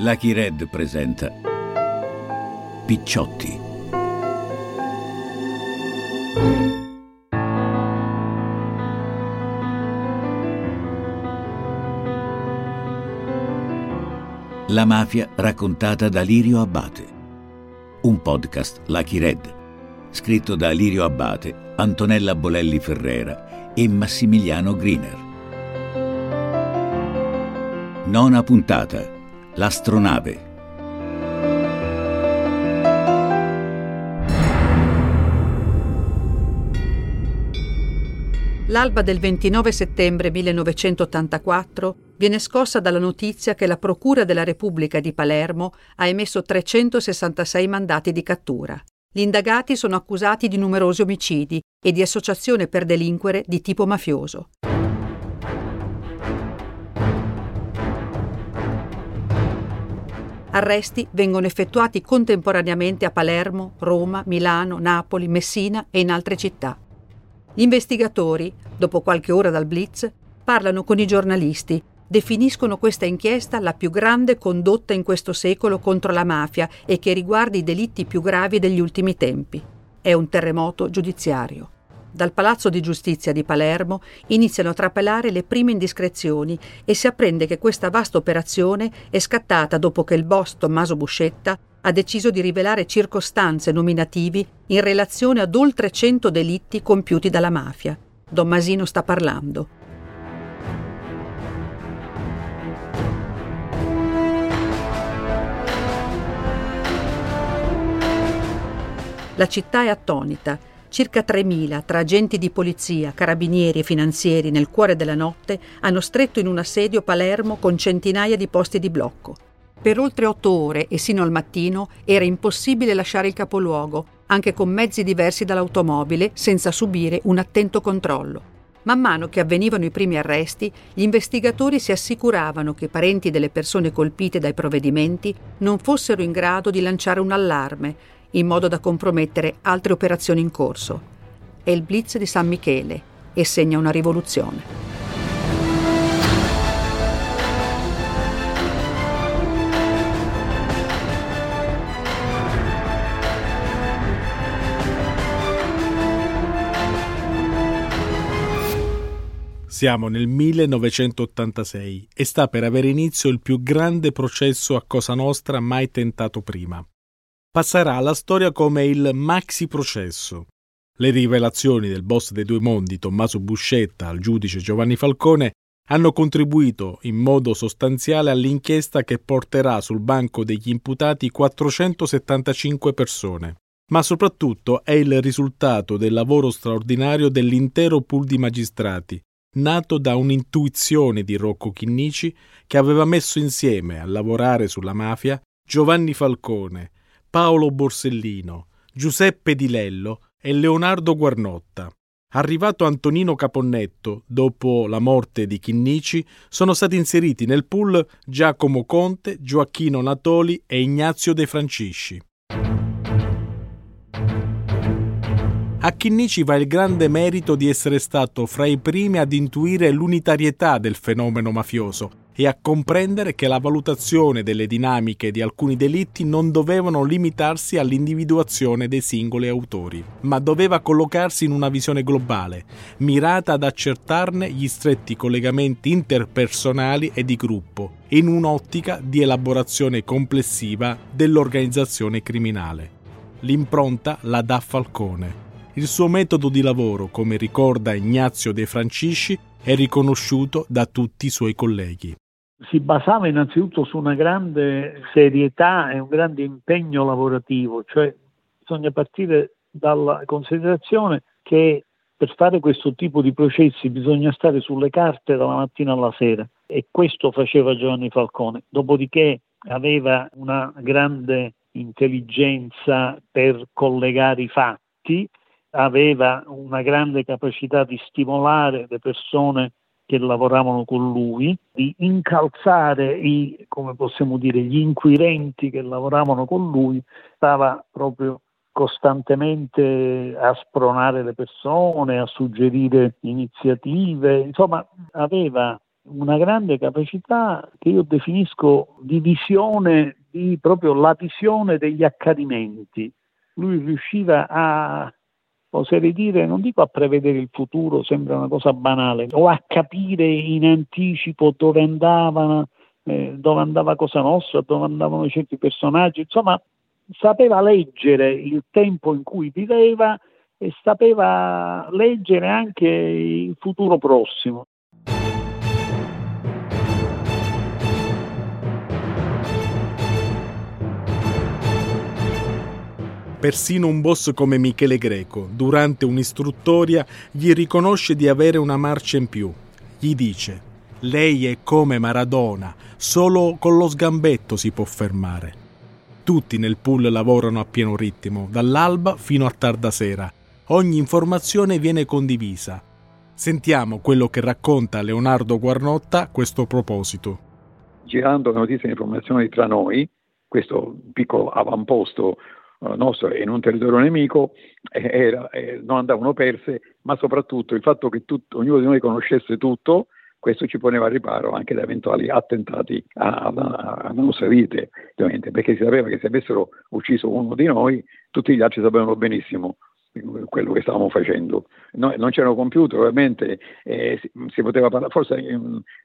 Lucky Red presenta Picciotti. La mafia raccontata da Lirio Abbate. Un podcast Lucky Red, scritto da Lirio Abbate, Antonella Bolelli Ferrera e Massimiliano Griner. Nona puntata. L'astronave. L'alba del 29 settembre 1984 viene scossa dalla notizia che la Procura della Repubblica di Palermo ha emesso 366 mandati di cattura. Gli indagati sono accusati di numerosi omicidi e di associazione per delinquere di tipo mafioso. Arresti vengono effettuati contemporaneamente a Palermo, Roma, Milano, Napoli, Messina e in altre città. Gli investigatori, dopo qualche ora dal blitz, parlano con i giornalisti, definiscono questa inchiesta la più grande condotta in questo secolo contro la mafia e che riguarda i delitti più gravi degli ultimi tempi. È un terremoto giudiziario. Dal Palazzo di Giustizia di Palermo iniziano a trapelare le prime indiscrezioni e si apprende che questa vasta operazione è scattata dopo che il boss Tommaso Buscetta ha deciso di rivelare circostanze nominativi in relazione ad oltre cento delitti compiuti dalla mafia. Don Masino sta parlando. La città è attonita Circa 3.000 tra agenti di polizia, carabinieri e finanzieri nel cuore della notte hanno stretto in un assedio Palermo con centinaia di posti di blocco. Per oltre otto ore e sino al mattino era impossibile lasciare il capoluogo, anche con mezzi diversi dall'automobile, senza subire un attento controllo. Man mano che avvenivano i primi arresti, gli investigatori si assicuravano che i parenti delle persone colpite dai provvedimenti non fossero in grado di lanciare un allarme, in modo da compromettere altre operazioni in corso. È il blitz di San Michele e segna una rivoluzione. Siamo nel 1986 e sta per avere inizio il più grande processo a Cosa Nostra mai tentato prima passerà alla storia come il maxi processo. Le rivelazioni del boss dei due mondi, Tommaso Buscetta, al giudice Giovanni Falcone, hanno contribuito in modo sostanziale all'inchiesta che porterà sul banco degli imputati 475 persone. Ma soprattutto è il risultato del lavoro straordinario dell'intero pool di magistrati, nato da un'intuizione di Rocco Chinnici che aveva messo insieme a lavorare sulla mafia Giovanni Falcone, Paolo Borsellino, Giuseppe Di Lello e Leonardo Guarnotta. Arrivato Antonino Caponnetto, dopo la morte di Chinnici, sono stati inseriti nel pool Giacomo Conte, Gioacchino Natoli e Ignazio De Francisci. A Chinnici va il grande merito di essere stato fra i primi ad intuire l'unitarietà del fenomeno mafioso e a comprendere che la valutazione delle dinamiche di alcuni delitti non dovevano limitarsi all'individuazione dei singoli autori, ma doveva collocarsi in una visione globale, mirata ad accertarne gli stretti collegamenti interpersonali e di gruppo, in un'ottica di elaborazione complessiva dell'organizzazione criminale. L'impronta la dà Falcone. Il suo metodo di lavoro, come ricorda Ignazio De Francisci, è riconosciuto da tutti i suoi colleghi si basava innanzitutto su una grande serietà e un grande impegno lavorativo, cioè bisogna partire dalla considerazione che per fare questo tipo di processi bisogna stare sulle carte dalla mattina alla sera e questo faceva Giovanni Falcone, dopodiché aveva una grande intelligenza per collegare i fatti, aveva una grande capacità di stimolare le persone che lavoravano con lui, di incalzare i, come possiamo dire, gli inquirenti che lavoravano con lui, stava proprio costantemente a spronare le persone, a suggerire iniziative, insomma aveva una grande capacità che io definisco di visione, di proprio la visione degli accadimenti. Lui riusciva a, oserei dire, non dico a prevedere il futuro, sembra una cosa banale, o a capire in anticipo dove andavano, eh, dove andava Cosa Nostra, dove andavano certi personaggi, insomma sapeva leggere il tempo in cui viveva e sapeva leggere anche il futuro prossimo. Persino un boss come Michele Greco, durante un'istruttoria, gli riconosce di avere una marcia in più. Gli dice: Lei è come Maradona, solo con lo sgambetto si può fermare. Tutti nel pool lavorano a pieno ritmo, dall'alba fino a tarda sera. Ogni informazione viene condivisa. Sentiamo quello che racconta Leonardo Guarnotta a questo proposito. Girando notizie e informazioni tra noi, questo piccolo avamposto eh, nostro in un territorio nemico eh, era, eh, non andavano perse, ma soprattutto il fatto che tutto, ognuno di noi conoscesse tutto, questo ci poneva a riparo anche da eventuali attentati alla nostra vita, perché si sapeva che se avessero ucciso uno di noi, tutti gli altri sapevano benissimo quello che stavamo facendo. No, non c'erano computer, ovviamente eh, si, si, poteva parlare, forse eh,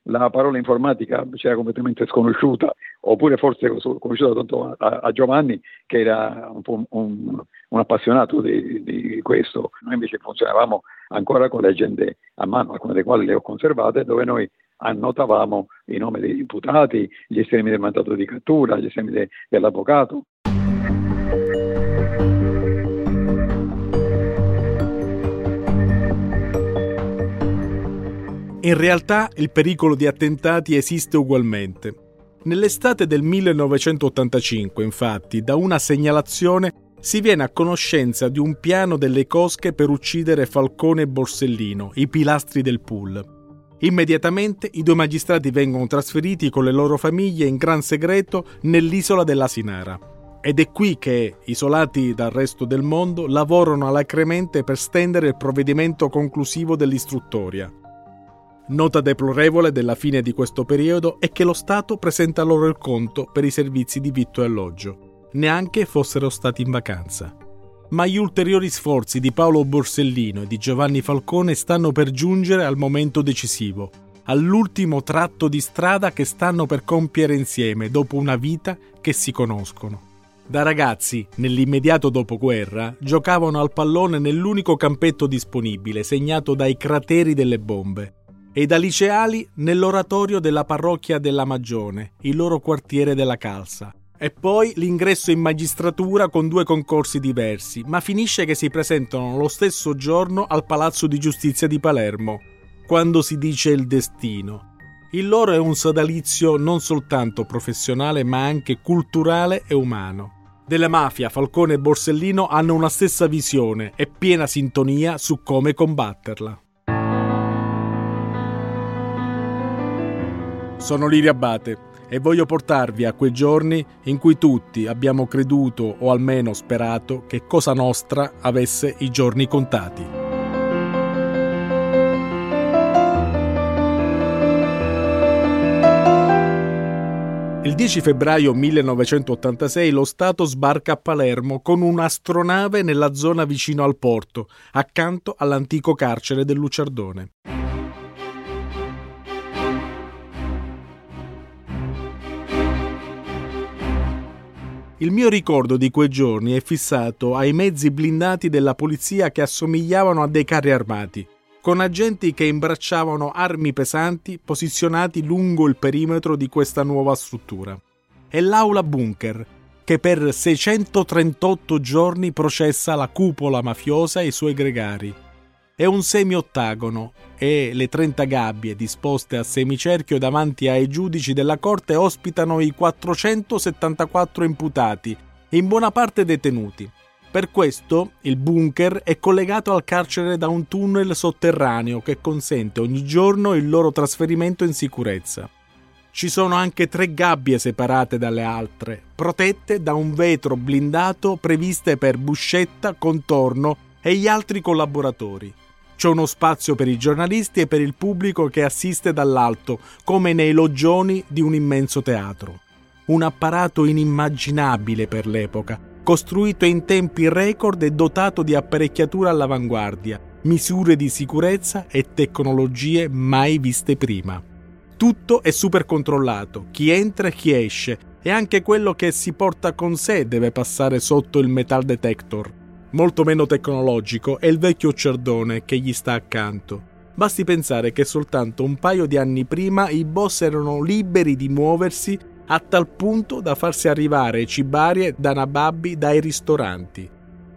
la parola informatica c'era completamente sconosciuta, oppure forse conosciuta tanto a, a, Giovanni che era un, po' un, un appassionato di, di, questo. Noi invece funzionavamo ancora con le agende a mano, alcune delle quali le ho conservate, dove noi annotavamo i nomi degli imputati, gli estremi del mandato di cattura, gli estremi de, dell'avvocato. In realtà il pericolo di attentati esiste ugualmente. Nell'estate del 1985, infatti, da una segnalazione si viene a conoscenza di un piano delle cosche per uccidere Falcone e Borsellino, i pilastri del pool. Immediatamente i due magistrati vengono trasferiti con le loro famiglie in gran segreto nell'isola dell'Asinara. Ed è qui che, isolati dal resto del mondo, lavorano alacremente per stendere il provvedimento conclusivo dell'istruttoria. Nota deplorevole della fine di questo periodo è che lo Stato presenta loro il conto per i servizi di vitto e alloggio, neanche fossero stati in vacanza. Ma gli ulteriori sforzi di Paolo Borsellino e di Giovanni Falcone stanno per giungere al momento decisivo, all'ultimo tratto di strada che stanno per compiere insieme dopo una vita che si conoscono. Da ragazzi, nell'immediato dopoguerra, giocavano al pallone nell'unico campetto disponibile, segnato dai crateri delle bombe e da liceali nell'oratorio della parrocchia della Magione, il loro quartiere della Calza. E poi l'ingresso in magistratura con due concorsi diversi, ma finisce che si presentano lo stesso giorno al Palazzo di Giustizia di Palermo, quando si dice il destino. Il loro è un sodalizio non soltanto professionale ma anche culturale e umano. Della mafia, Falcone e Borsellino hanno una stessa visione e piena sintonia su come combatterla. Sono Lirio Abate e voglio portarvi a quei giorni in cui tutti abbiamo creduto o almeno sperato che Cosa Nostra avesse i giorni contati. Il 10 febbraio 1986 lo Stato sbarca a Palermo con un'astronave nella zona vicino al porto, accanto all'antico carcere del Luciardone. Il mio ricordo di quei giorni è fissato ai mezzi blindati della polizia che assomigliavano a dei carri armati, con agenti che imbracciavano armi pesanti posizionati lungo il perimetro di questa nuova struttura. E l'aula bunker, che per 638 giorni processa la cupola mafiosa e i suoi gregari. È un semiottagono e le 30 gabbie disposte a semicerchio davanti ai giudici della corte ospitano i 474 imputati, in buona parte detenuti. Per questo il bunker è collegato al carcere da un tunnel sotterraneo che consente ogni giorno il loro trasferimento in sicurezza. Ci sono anche tre gabbie separate dalle altre, protette da un vetro blindato previste per Buscetta, Contorno e gli altri collaboratori. C'è uno spazio per i giornalisti e per il pubblico che assiste dall'alto, come nei loggioni di un immenso teatro. Un apparato inimmaginabile per l'epoca, costruito in tempi record e dotato di apparecchiatura all'avanguardia, misure di sicurezza e tecnologie mai viste prima. Tutto è super controllato, chi entra e chi esce, e anche quello che si porta con sé deve passare sotto il metal detector. Molto meno tecnologico è il vecchio cerdone che gli sta accanto. Basti pensare che soltanto un paio di anni prima i boss erano liberi di muoversi a tal punto da farsi arrivare cibarie da nababbi dai ristoranti.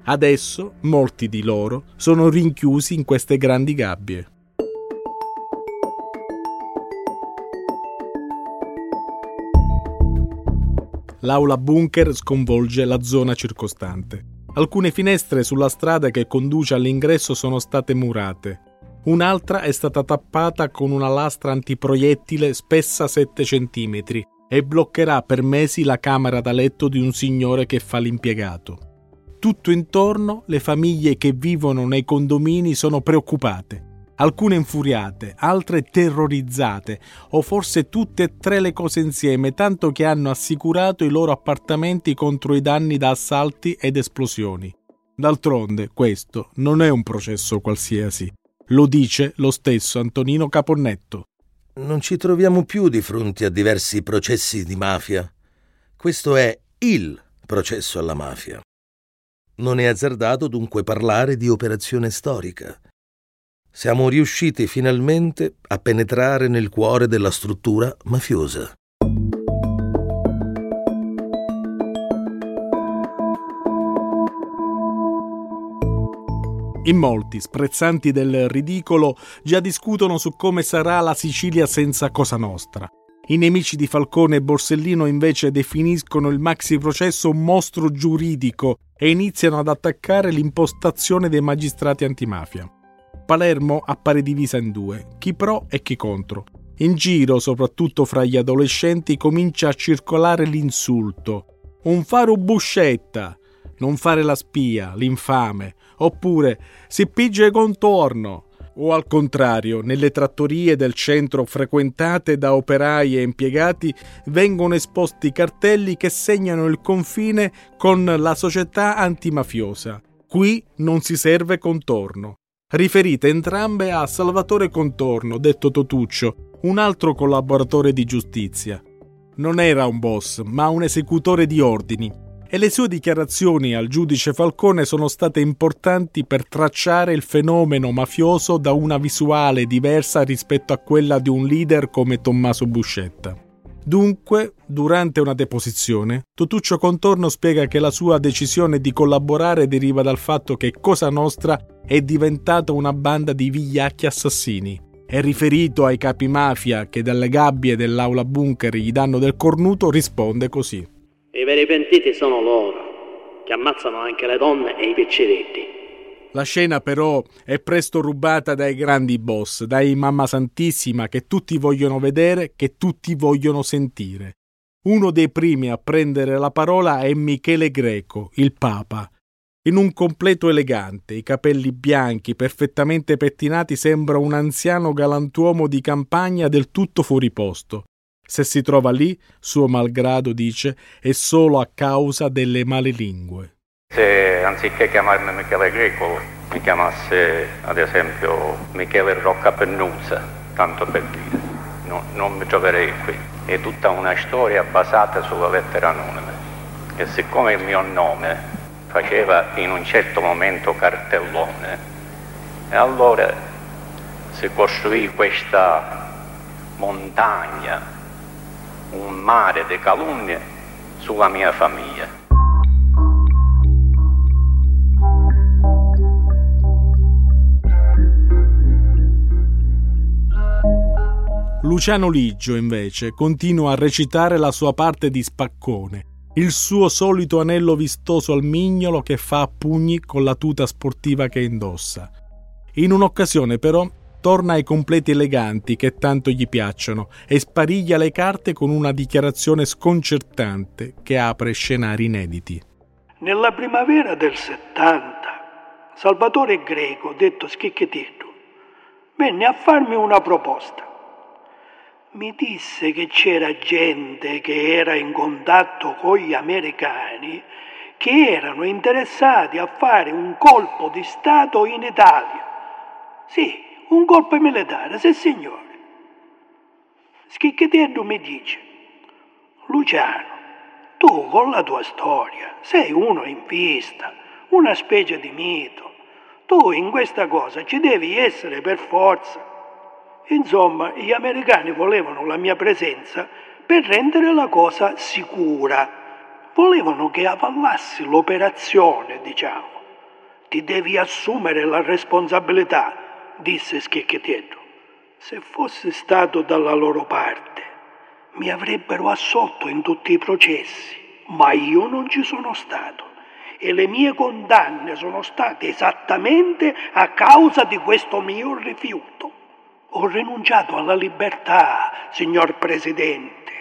Adesso molti di loro sono rinchiusi in queste grandi gabbie. L'aula bunker sconvolge la zona circostante. Alcune finestre sulla strada che conduce all'ingresso sono state murate. Un'altra è stata tappata con una lastra antiproiettile spessa 7 cm e bloccherà per mesi la camera da letto di un signore che fa l'impiegato. Tutto intorno le famiglie che vivono nei condomini sono preoccupate, alcune infuriate, altre terrorizzate, o forse tutte e tre le cose insieme, tanto che hanno assicurato i loro appartamenti contro i danni da assalti ed esplosioni. D'altronde, questo non è un processo qualsiasi. Lo dice lo stesso Antonino Caponnetto, non ci troviamo più di fronte a diversi processi di mafia. Questo è il processo alla mafia. Non è azzardato dunque parlare di operazione storica. Siamo riusciti finalmente a penetrare nel cuore della struttura mafiosa. In molti, sprezzanti del ridicolo, già discutono su come sarà la Sicilia senza Cosa Nostra. I nemici di Falcone e Borsellino invece definiscono il maxi processo un mostro giuridico e iniziano ad attaccare l'impostazione dei magistrati antimafia. Palermo appare divisa in due, chi pro e chi contro. In giro, soprattutto fra gli adolescenti, comincia a circolare l'insulto. Un faro buscetta, non fare la spia, l'infame, oppure si pigge contorno, o al contrario, nelle trattorie del centro frequentate da operai e impiegati vengono esposti cartelli che segnano il confine con la società antimafiosa. Qui non si serve contorno. Riferite entrambe a Salvatore Contorno, detto Totuccio, un altro collaboratore di giustizia. Non era un boss, ma un esecutore di ordini, e le sue dichiarazioni al giudice Falcone sono state importanti per tracciare il fenomeno mafioso da una visuale diversa rispetto a quella di un leader come Tommaso Buscetta. Dunque, durante una deposizione, Totuccio Contorno spiega che la sua decisione di collaborare deriva dal fatto che Cosa Nostra è diventata una banda di vigliacchi assassini. È riferito ai capi mafia che dalle gabbie dell'aula bunker gli danno del cornuto, risponde così. I veri pentiti sono loro, che ammazzano anche le donne e i picciretti. La scena però è presto rubata dai grandi boss, dai Mamma Santissima che tutti vogliono vedere, che tutti vogliono sentire. Uno dei primi a prendere la parola è Michele Greco, il Papa. In un completo elegante, i capelli bianchi, perfettamente pettinati, sembra un anziano galantuomo di campagna del tutto fuori posto. Se si trova lì, suo malgrado dice, è solo a causa delle male lingue. Se anziché chiamarmi Michele Greco mi chiamasse ad esempio Michele Rocca Pennusa, tanto per dire, no, non mi troverei qui. È tutta una storia basata sulla lettera anonima. E siccome il mio nome faceva in un certo momento cartellone, e allora si costruì questa montagna un mare di calunnie sulla mia famiglia. Luciano Liggio, invece, continua a recitare la sua parte di spaccone, il suo solito anello vistoso al mignolo che fa a pugni con la tuta sportiva che indossa. In un'occasione, però, torna ai completi eleganti che tanto gli piacciono e spariglia le carte con una dichiarazione sconcertante che apre scenari inediti. Nella primavera del 70, Salvatore Greco, detto Schicchetetto, venne a farmi una proposta. Mi disse che c'era gente che era in contatto con gli americani che erano interessati a fare un colpo di Stato in Italia. Sì, un colpo militare, sì signore. Schicchetello mi dice, Luciano, tu con la tua storia sei uno in pista, una specie di mito. Tu in questa cosa ci devi essere per forza. Insomma, gli americani volevano la mia presenza per rendere la cosa sicura. Volevano che avallassi l'operazione, diciamo. Ti devi assumere la responsabilità, disse Schicchetietto. Se fossi stato dalla loro parte, mi avrebbero assolto in tutti i processi, ma io non ci sono stato e le mie condanne sono state esattamente a causa di questo mio rifiuto. Ho rinunciato alla libertà, signor Presidente.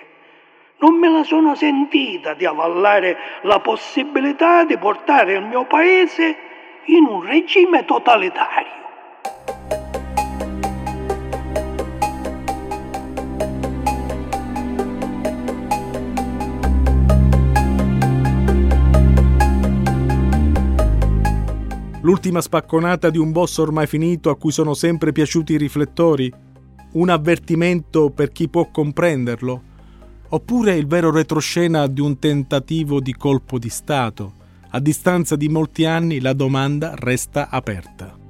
Non me la sono sentita di avallare la possibilità di portare il mio paese in un regime totalitario. L'ultima spacconata di un boss ormai finito a cui sono sempre piaciuti i riflettori? Un avvertimento per chi può comprenderlo? Oppure il vero retroscena di un tentativo di colpo di Stato? A distanza di molti anni la domanda resta aperta.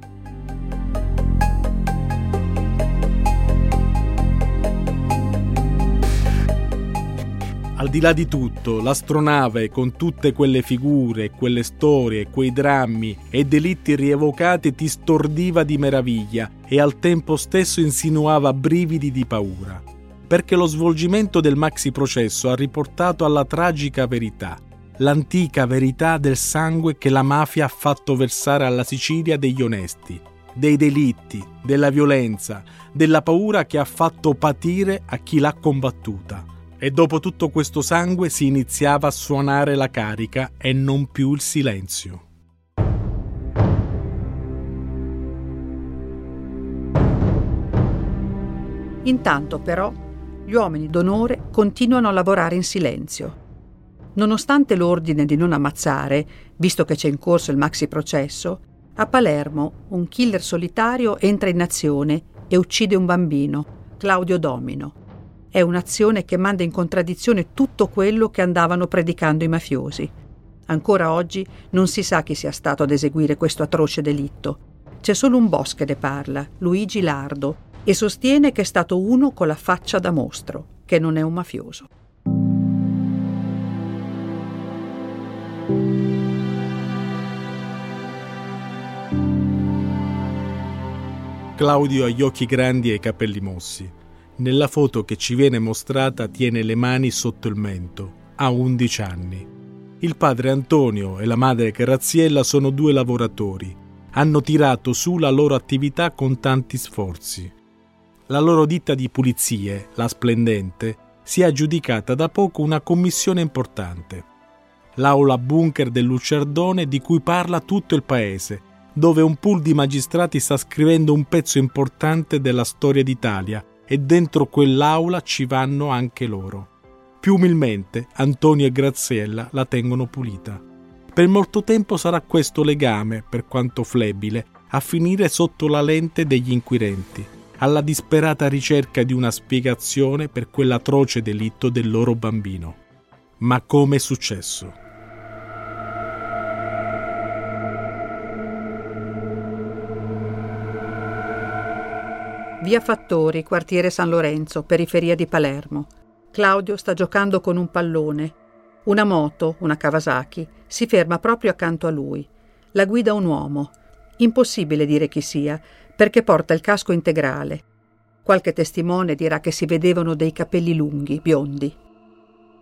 Di là di tutto, l'astronave con tutte quelle figure, quelle storie, quei drammi e delitti rievocati ti stordiva di meraviglia e al tempo stesso insinuava brividi di paura. Perché lo svolgimento del maxi processo ha riportato alla tragica verità, l'antica verità del sangue che la mafia ha fatto versare alla Sicilia degli onesti, dei delitti, della violenza, della paura che ha fatto patire a chi l'ha combattuta e dopo tutto questo sangue si iniziava a suonare la carica e non più il silenzio. Intanto però gli uomini d'onore continuano a lavorare in silenzio. Nonostante l'ordine di non ammazzare, visto che c'è in corso il maxi processo, a Palermo un killer solitario entra in azione e uccide un bambino, Claudio Domino, è un'azione che manda in contraddizione tutto quello che andavano predicando i mafiosi. Ancora oggi non si sa chi sia stato ad eseguire questo atroce delitto. C'è solo un boss che ne parla, Luigi Lardo, e sostiene che è stato uno con la faccia da mostro, che non è un mafioso. Claudio ha gli occhi grandi e i capelli mossi. Nella foto che ci viene mostrata tiene le mani sotto il mento. Ha 11 anni. Il padre Antonio e la madre Graziella sono due lavoratori. Hanno tirato su la loro attività con tanti sforzi. La loro ditta di pulizie, la Splendente, si è aggiudicata da poco una commissione importante. L'aula bunker del Luciardone di cui parla tutto il paese, dove un pool di magistrati sta scrivendo un pezzo importante della storia d'Italia e dentro quell'aula ci vanno anche loro. Più umilmente Antonio e Graziella la tengono pulita. Per molto tempo sarà questo legame, per quanto flebile, a finire sotto la lente degli inquirenti, alla disperata ricerca di una spiegazione per quell'atroce delitto del loro bambino. Ma come è successo? Via Fattori, quartiere San Lorenzo, periferia di Palermo. Claudio sta giocando con un pallone. Una moto, una Kawasaki, si ferma proprio accanto a lui. La guida un uomo. Impossibile dire chi sia, perché porta il casco integrale. Qualche testimone dirà che si vedevano dei capelli lunghi, biondi.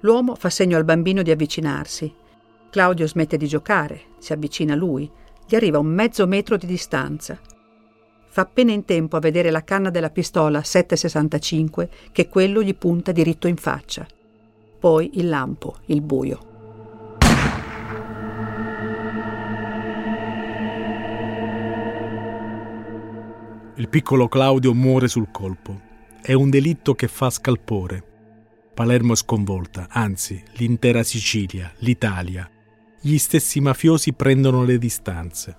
L'uomo fa segno al bambino di avvicinarsi. Claudio smette di giocare, si avvicina a lui, gli arriva un mezzo metro di distanza fa appena in tempo a vedere la canna della pistola 765 che quello gli punta diritto in faccia. Poi il lampo, il buio. Il piccolo Claudio muore sul colpo. È un delitto che fa scalpore. Palermo è sconvolta, anzi, l'intera Sicilia, l'Italia. Gli stessi mafiosi prendono le distanze.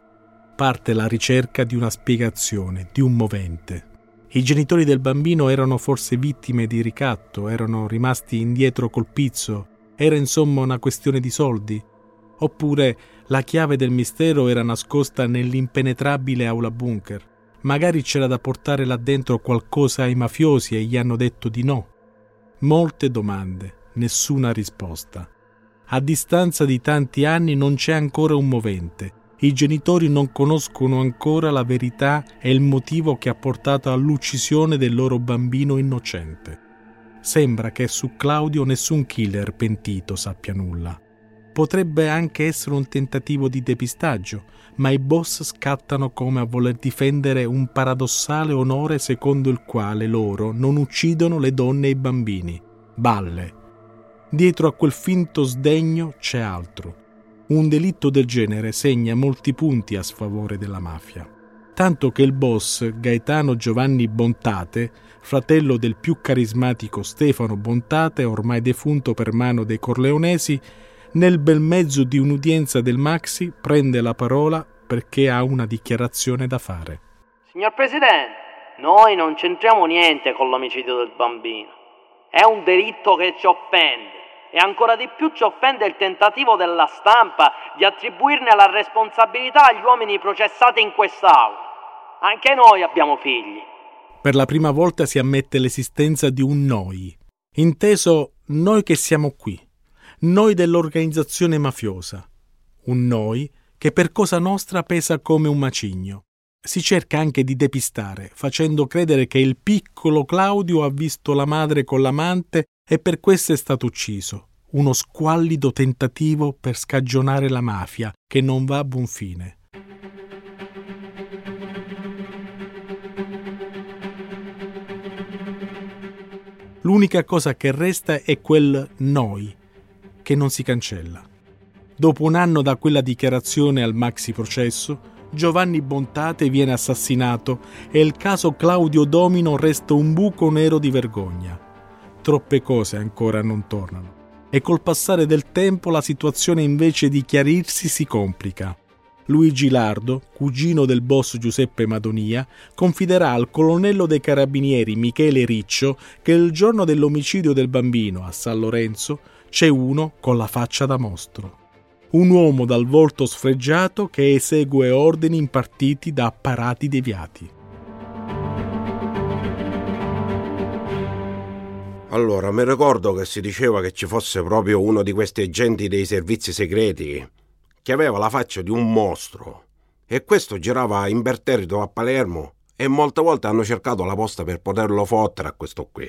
Parte la ricerca di una spiegazione, di un movente. I genitori del bambino erano forse vittime di ricatto, erano rimasti indietro col pizzo, era insomma una questione di soldi? Oppure la chiave del mistero era nascosta nell'impenetrabile aula bunker? Magari c'era da portare là dentro qualcosa ai mafiosi e gli hanno detto di no. Molte domande, nessuna risposta. A distanza di tanti anni non c'è ancora un movente. I genitori non conoscono ancora la verità e il motivo che ha portato all'uccisione del loro bambino innocente. Sembra che su Claudio nessun killer pentito sappia nulla. Potrebbe anche essere un tentativo di depistaggio, ma i boss scattano come a voler difendere un paradossale onore secondo il quale loro non uccidono le donne e i bambini. Balle. Dietro a quel finto sdegno c'è altro. Un delitto del genere segna molti punti a sfavore della mafia. Tanto che il boss, Gaetano Giovanni Bontate, fratello del più carismatico Stefano Bontate, ormai defunto per mano dei Corleonesi, nel bel mezzo di un'udienza del Maxi prende la parola perché ha una dichiarazione da fare. Signor Presidente, noi non c'entriamo niente con l'omicidio del bambino. È un delitto che ci offende e ancora di più ci offende il tentativo della stampa di attribuirne la responsabilità agli uomini processati in quest'aula. Anche noi abbiamo figli. Per la prima volta si ammette l'esistenza di un noi, inteso noi che siamo qui, noi dell'organizzazione mafiosa, un noi che per cosa nostra pesa come un macigno. Si cerca anche di depistare, facendo credere che il piccolo Claudio ha visto la madre con l'amante e per questo è stato ucciso. Uno squallido tentativo per scagionare la mafia che non va a buon fine. L'unica cosa che resta è quel noi che non si cancella. Dopo un anno da quella dichiarazione al maxi processo, Giovanni Bontate viene assassinato e il caso Claudio Domino resta un buco nero di vergogna. Troppe cose ancora non tornano e col passare del tempo la situazione invece di chiarirsi si complica. Luigi Lardo, cugino del boss Giuseppe Madonia, confiderà al colonnello dei carabinieri Michele Riccio che il giorno dell'omicidio del bambino a San Lorenzo c'è uno con la faccia da mostro. Un uomo dal volto sfregiato che esegue ordini impartiti da apparati deviati. Allora, mi ricordo che si diceva che ci fosse proprio uno di questi agenti dei servizi segreti che aveva la faccia di un mostro e questo girava imperterrito a Palermo e molte volte hanno cercato la posta per poterlo fottere a questo qui,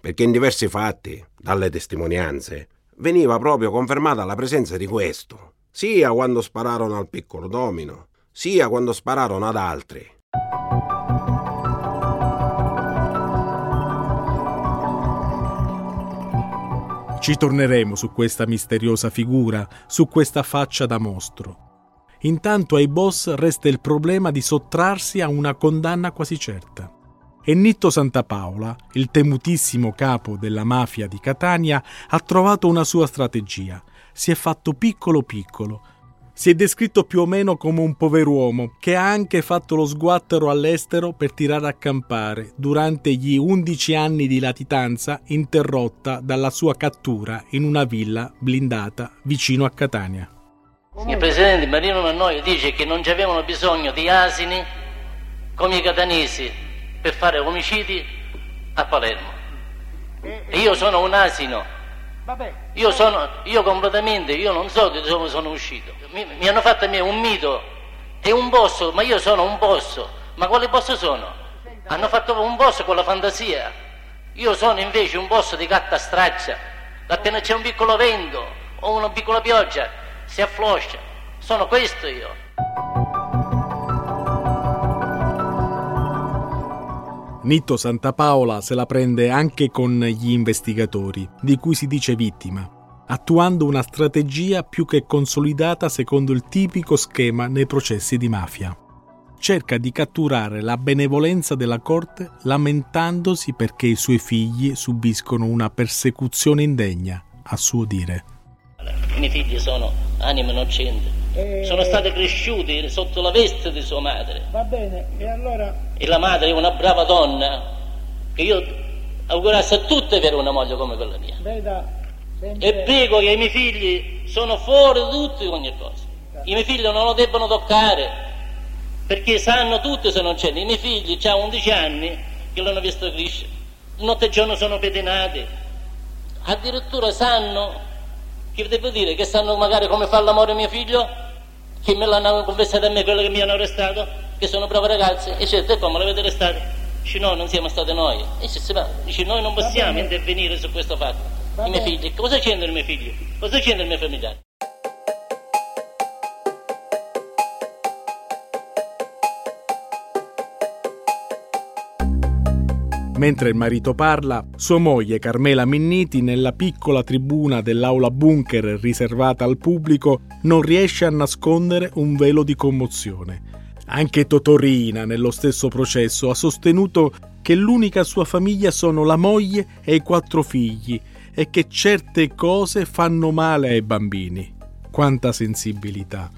perché in diversi fatti, dalle testimonianze, veniva proprio confermata la presenza di questo, sia quando spararono al piccolo domino, sia quando spararono ad altri. Ci torneremo su questa misteriosa figura, su questa faccia da mostro. Intanto ai boss resta il problema di sottrarsi a una condanna quasi certa e Nitto Santapaola, il temutissimo capo della mafia di Catania, ha trovato una sua strategia. Si è fatto piccolo piccolo. Si è descritto più o meno come un pover'uomo che ha anche fatto lo sguattero all'estero per tirare a campare durante gli undici anni di latitanza interrotta dalla sua cattura in una villa blindata vicino a Catania. Il presidente Marino Mannoia dice che non ci avevano bisogno di asini come i catanesi per fare omicidi a Palermo. E io sono un asino. Io sono, io completamente, io non so di dove sono uscito. Mi, mi hanno fatto a me un mito e un boss, ma io sono un boss. Ma quale boss sono? Hanno fatto un boss con la fantasia. Io sono invece un boss di carta straccia. Appena c'è un piccolo vento o una piccola pioggia, si affloscia. Sono questo io. Nitto Santapaola se la prende anche con gli investigatori, di cui si dice vittima, attuando una strategia più che consolidata secondo il tipico schema nei processi di mafia. cerca di catturare la benevolenza della corte lamentandosi perché i suoi figli subiscono una persecuzione indegna, a suo dire. I miei figli sono anime innocenti, Eh, sono stati cresciuti sotto la veste di sua madre Va bene, e allora e la madre è una brava donna che io augurassi a tutte avere una moglie come quella mia. veda, E prego che i miei figli sono fuori di tutto e ogni cosa. I miei figli non lo debbono toccare, perché sanno tutto se non c'è. I miei figli hanno 11 anni che l'hanno visto crescere, notte e giorno sono pedinati, addirittura sanno, che devo dire, che sanno magari come fa l'amore mio figlio, che me l'hanno confessato a me quello che mi hanno arrestato, che sono brave ragazze, e dice, te come l'avete arrestato? Dice, no, non siamo stati noi. E dice, noi non possiamo intervenire su questo fatto. I miei figli, cosa c'entrano i miei figli? Cosa c'entrano i miei familiari? Mentre il marito parla, sua moglie Carmela Minniti, nella piccola tribuna dell'aula bunker riservata al pubblico, non riesce a nascondere un velo di commozione. Anche Totorina, nello stesso processo, ha sostenuto che l'unica sua famiglia sono la moglie e i quattro figli e che certe cose fanno male ai bambini. Quanta sensibilità.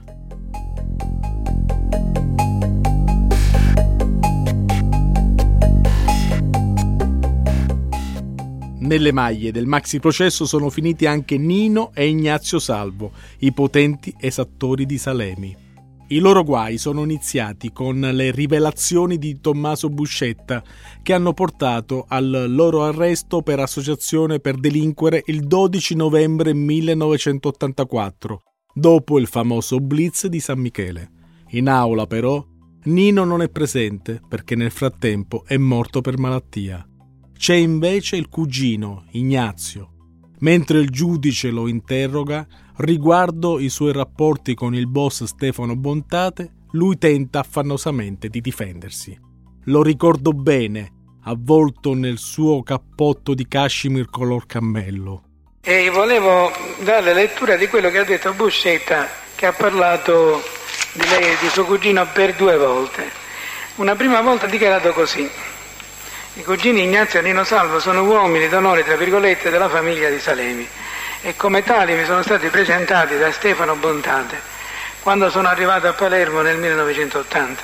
Nelle maglie del maxi processo sono finiti anche Nino e Ignazio Salvo, i potenti esattori di Salemi. I loro guai sono iniziati con le rivelazioni di Tommaso Buscetta, che hanno portato al loro arresto per associazione per delinquere il 12 novembre 1984, dopo il famoso blitz di San Michele. In aula, però, Nino non è presente perché nel frattempo è morto per malattia. C'è invece il cugino, Ignazio. Mentre il giudice lo interroga riguardo i suoi rapporti con il boss Stefano Bontate, lui tenta affannosamente di difendersi. Lo ricordo bene, avvolto nel suo cappotto di cashmere color cammello. E volevo dare lettura di quello che ha detto Buscetta, che ha parlato di lei e di suo cugino per due volte. Una prima volta ha dichiarato così. I cugini Ignazio e Nino Salvo sono uomini d'onore, tra virgolette, della famiglia di Salemi e come tali mi sono stati presentati da Stefano Bontate quando sono arrivato a Palermo nel 1980.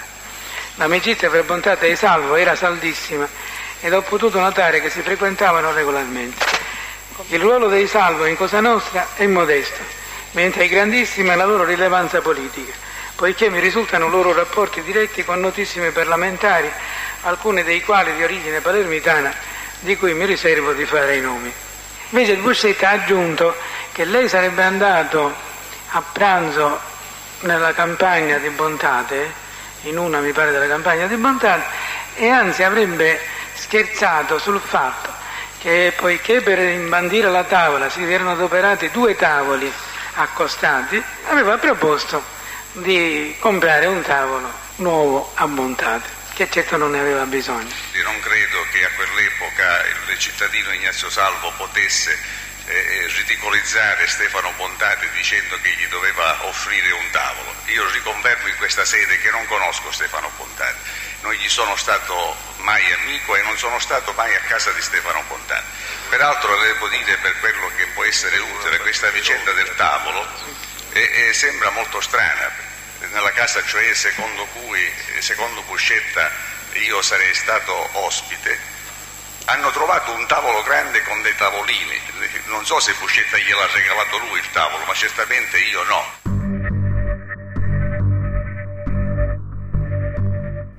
L'amicizia per Bontate e Salvo era saldissima ed ho potuto notare che si frequentavano regolarmente. Il ruolo dei Salvo in Cosa Nostra è modesto, mentre è grandissima la loro rilevanza politica, poiché mi risultano loro rapporti diretti con notissimi parlamentari, alcuni dei quali di origine palermitana, di cui mi riservo di fare i nomi. Invece il Buscetta ha aggiunto che lei sarebbe andato a pranzo nella campagna di Bontate, in una mi pare della campagna di Bontate, e anzi avrebbe scherzato sul fatto che poiché per imbandire la tavola si erano adoperati due tavoli accostati, aveva proposto di comprare un tavolo nuovo a Bontate, che certo non ne aveva bisogno. Io non credo che a quell'epoca il cittadino Ignazio Salvo potesse eh, ridicolizzare Stefano Bontate dicendo che gli doveva offrire un tavolo. Io riconfermo in questa sede che non conosco Stefano Bontate, non gli sono stato mai amico e non sono stato mai a casa di Stefano Bontate. Peraltro devo dire per quello che può essere utile questa vicenda del tavolo, eh, eh, sembra molto strana, casa cioè secondo cui, secondo Buscetta, io sarei stato ospite, hanno trovato un tavolo grande con dei tavolini. Non so se Buscetta gliel'ha regalato lui il tavolo, ma certamente io no.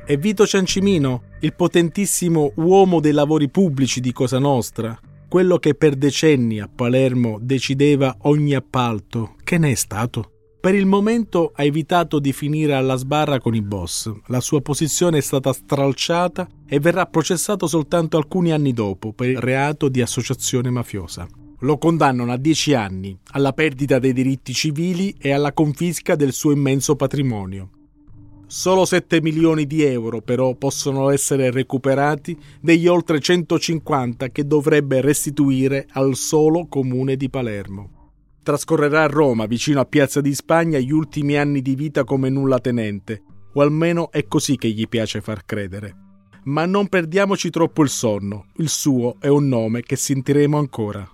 E Vito Ciancimino, il potentissimo uomo dei lavori pubblici di Cosa Nostra, quello che per decenni a Palermo decideva ogni appalto, che ne è stato? Per il momento ha evitato di finire alla sbarra con i boss. La sua posizione è stata stralciata e verrà processato soltanto alcuni anni dopo per il reato di associazione mafiosa. Lo condannano a dieci anni, alla perdita dei diritti civili e alla confisca del suo immenso patrimonio. Solo 7 milioni di euro però possono essere recuperati degli oltre 150 che dovrebbe restituire al solo comune di Palermo. Trascorrerà a Roma, vicino a Piazza di Spagna, gli ultimi anni di vita come nullatenente o almeno è così che gli piace far credere. Ma non perdiamoci troppo il sonno, il suo è un nome che sentiremo ancora.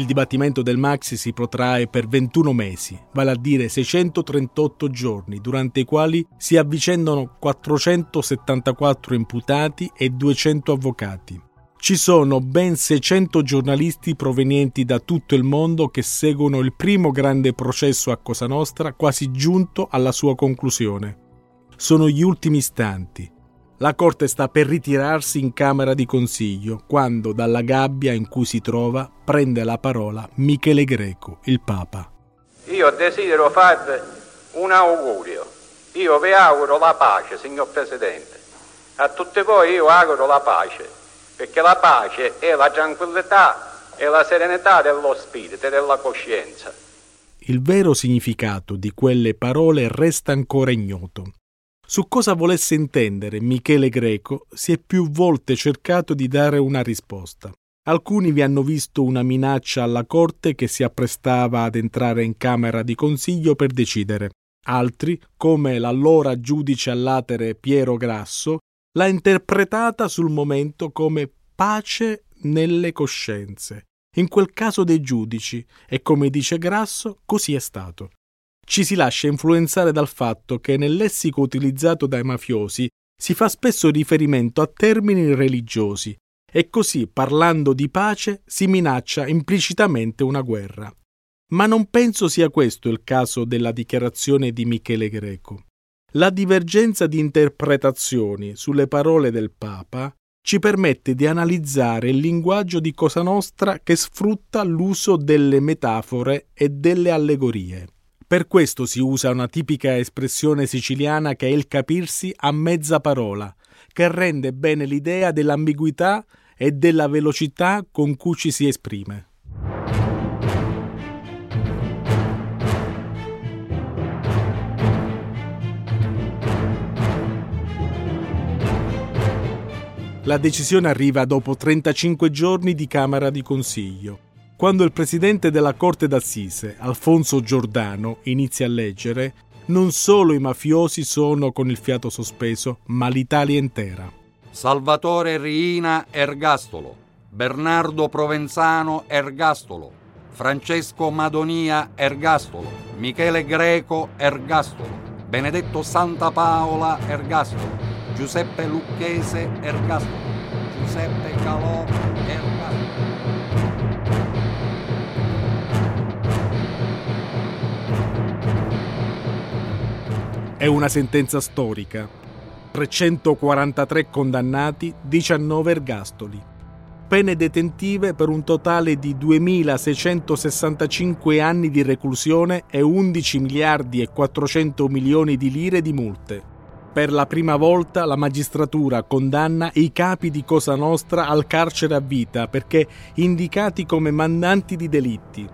Il dibattimento del Maxi si protrae per 21 mesi, vale a dire 638 giorni, durante i quali si avvicendano 474 imputati e 200 avvocati. Ci sono ben 600 giornalisti provenienti da tutto il mondo che seguono il primo grande processo a Cosa Nostra quasi giunto alla sua conclusione. Sono gli ultimi istanti, la Corte sta per ritirarsi in Camera di Consiglio quando dalla gabbia in cui si trova prende la parola Michele Greco, il Papa. Io desidero farvi un augurio. Io vi auguro la pace, signor Presidente. A tutti voi io auguro la pace, perché la pace è la tranquillità e la serenità dello spirito e della coscienza. Il vero significato di quelle parole resta ancora ignoto. Su cosa volesse intendere Michele Greco si è più volte cercato di dare una risposta. Alcuni vi hanno visto una minaccia alla Corte che si apprestava ad entrare in Camera di Consiglio per decidere. Altri, come l'allora giudice all'atere Piero Grasso, l'ha interpretata sul momento come pace nelle coscienze. In quel caso dei giudici, e come dice Grasso, così è stato ci si lascia influenzare dal fatto che nel lessico utilizzato dai mafiosi si fa spesso riferimento a termini religiosi e così, parlando di pace, si minaccia implicitamente una guerra. Ma non penso sia questo il caso della dichiarazione di Michele Greco. La divergenza di interpretazioni sulle parole del Papa ci permette di analizzare il linguaggio di Cosa Nostra che sfrutta l'uso delle metafore e delle allegorie. Per questo si usa una tipica espressione siciliana che è il capirsi a mezza parola, che rende bene l'idea dell'ambiguità e della velocità con cui ci si esprime. La decisione arriva dopo 35 giorni di Camera di Consiglio quando il presidente della Corte d'Assise, Alfonso Giordano, inizia a leggere, non solo i mafiosi sono con il fiato sospeso, ma l'Italia intera. Salvatore Riina Ergastolo, Bernardo Provenzano Ergastolo, Francesco Madonia Ergastolo, Michele Greco Ergastolo, Benedetto Santa Paola Ergastolo, Giuseppe Lucchese Ergastolo, Giuseppe Calò È una sentenza storica. 343 condannati, 19 ergastoli. Pene detentive per un totale di 2.665 anni di reclusione e 11 miliardi e 400 milioni di lire di multe. Per la prima volta la magistratura condanna i capi di Cosa Nostra al carcere a vita perché indicati come mandanti di delitti.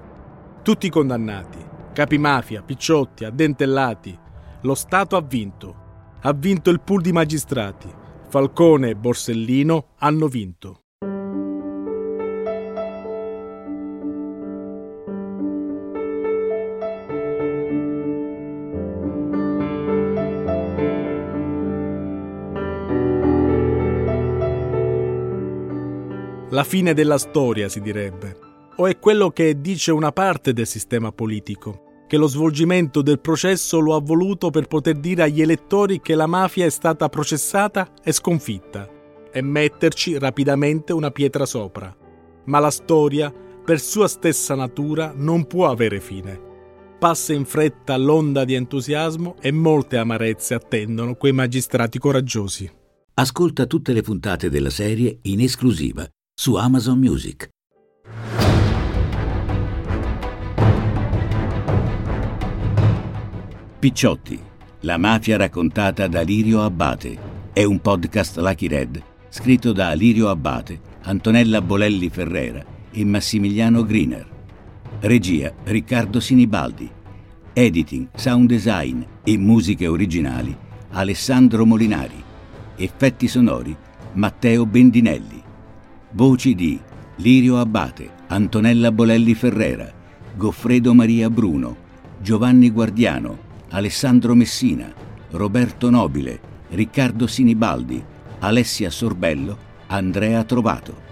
Tutti condannati, capi mafia, picciotti, addentellati, lo Stato ha vinto. Ha vinto il pool di magistrati. Falcone e Borsellino hanno vinto. La fine della storia, si direbbe. O è quello che dice una parte del sistema politico che lo svolgimento del processo lo ha voluto per poter dire agli elettori che la mafia è stata processata e sconfitta e metterci rapidamente una pietra sopra. Ma la storia, per sua stessa natura, non può avere fine. Passa in fretta l'onda di entusiasmo e molte amarezze attendono quei magistrati coraggiosi. Ascolta tutte le puntate della serie in esclusiva su Amazon Music. Picciotti, la mafia raccontata da Lirio Abbate. È un podcast Lucky Red, scritto da Lirio Abbate, Antonella Bolelli Ferrera e Massimiliano Griner. Regia Riccardo Sinibaldi. Editing, sound design e musiche originali Alessandro Molinari. Effetti sonori Matteo Bendinelli. Voci di Lirio Abate, Antonella Bolelli Ferrera, Goffredo Maria Bruno, Giovanni Guardiano, Alessandro Messina, Roberto Nobile, Riccardo Sinibaldi, Alessia Sorbello, Andrea Trovato.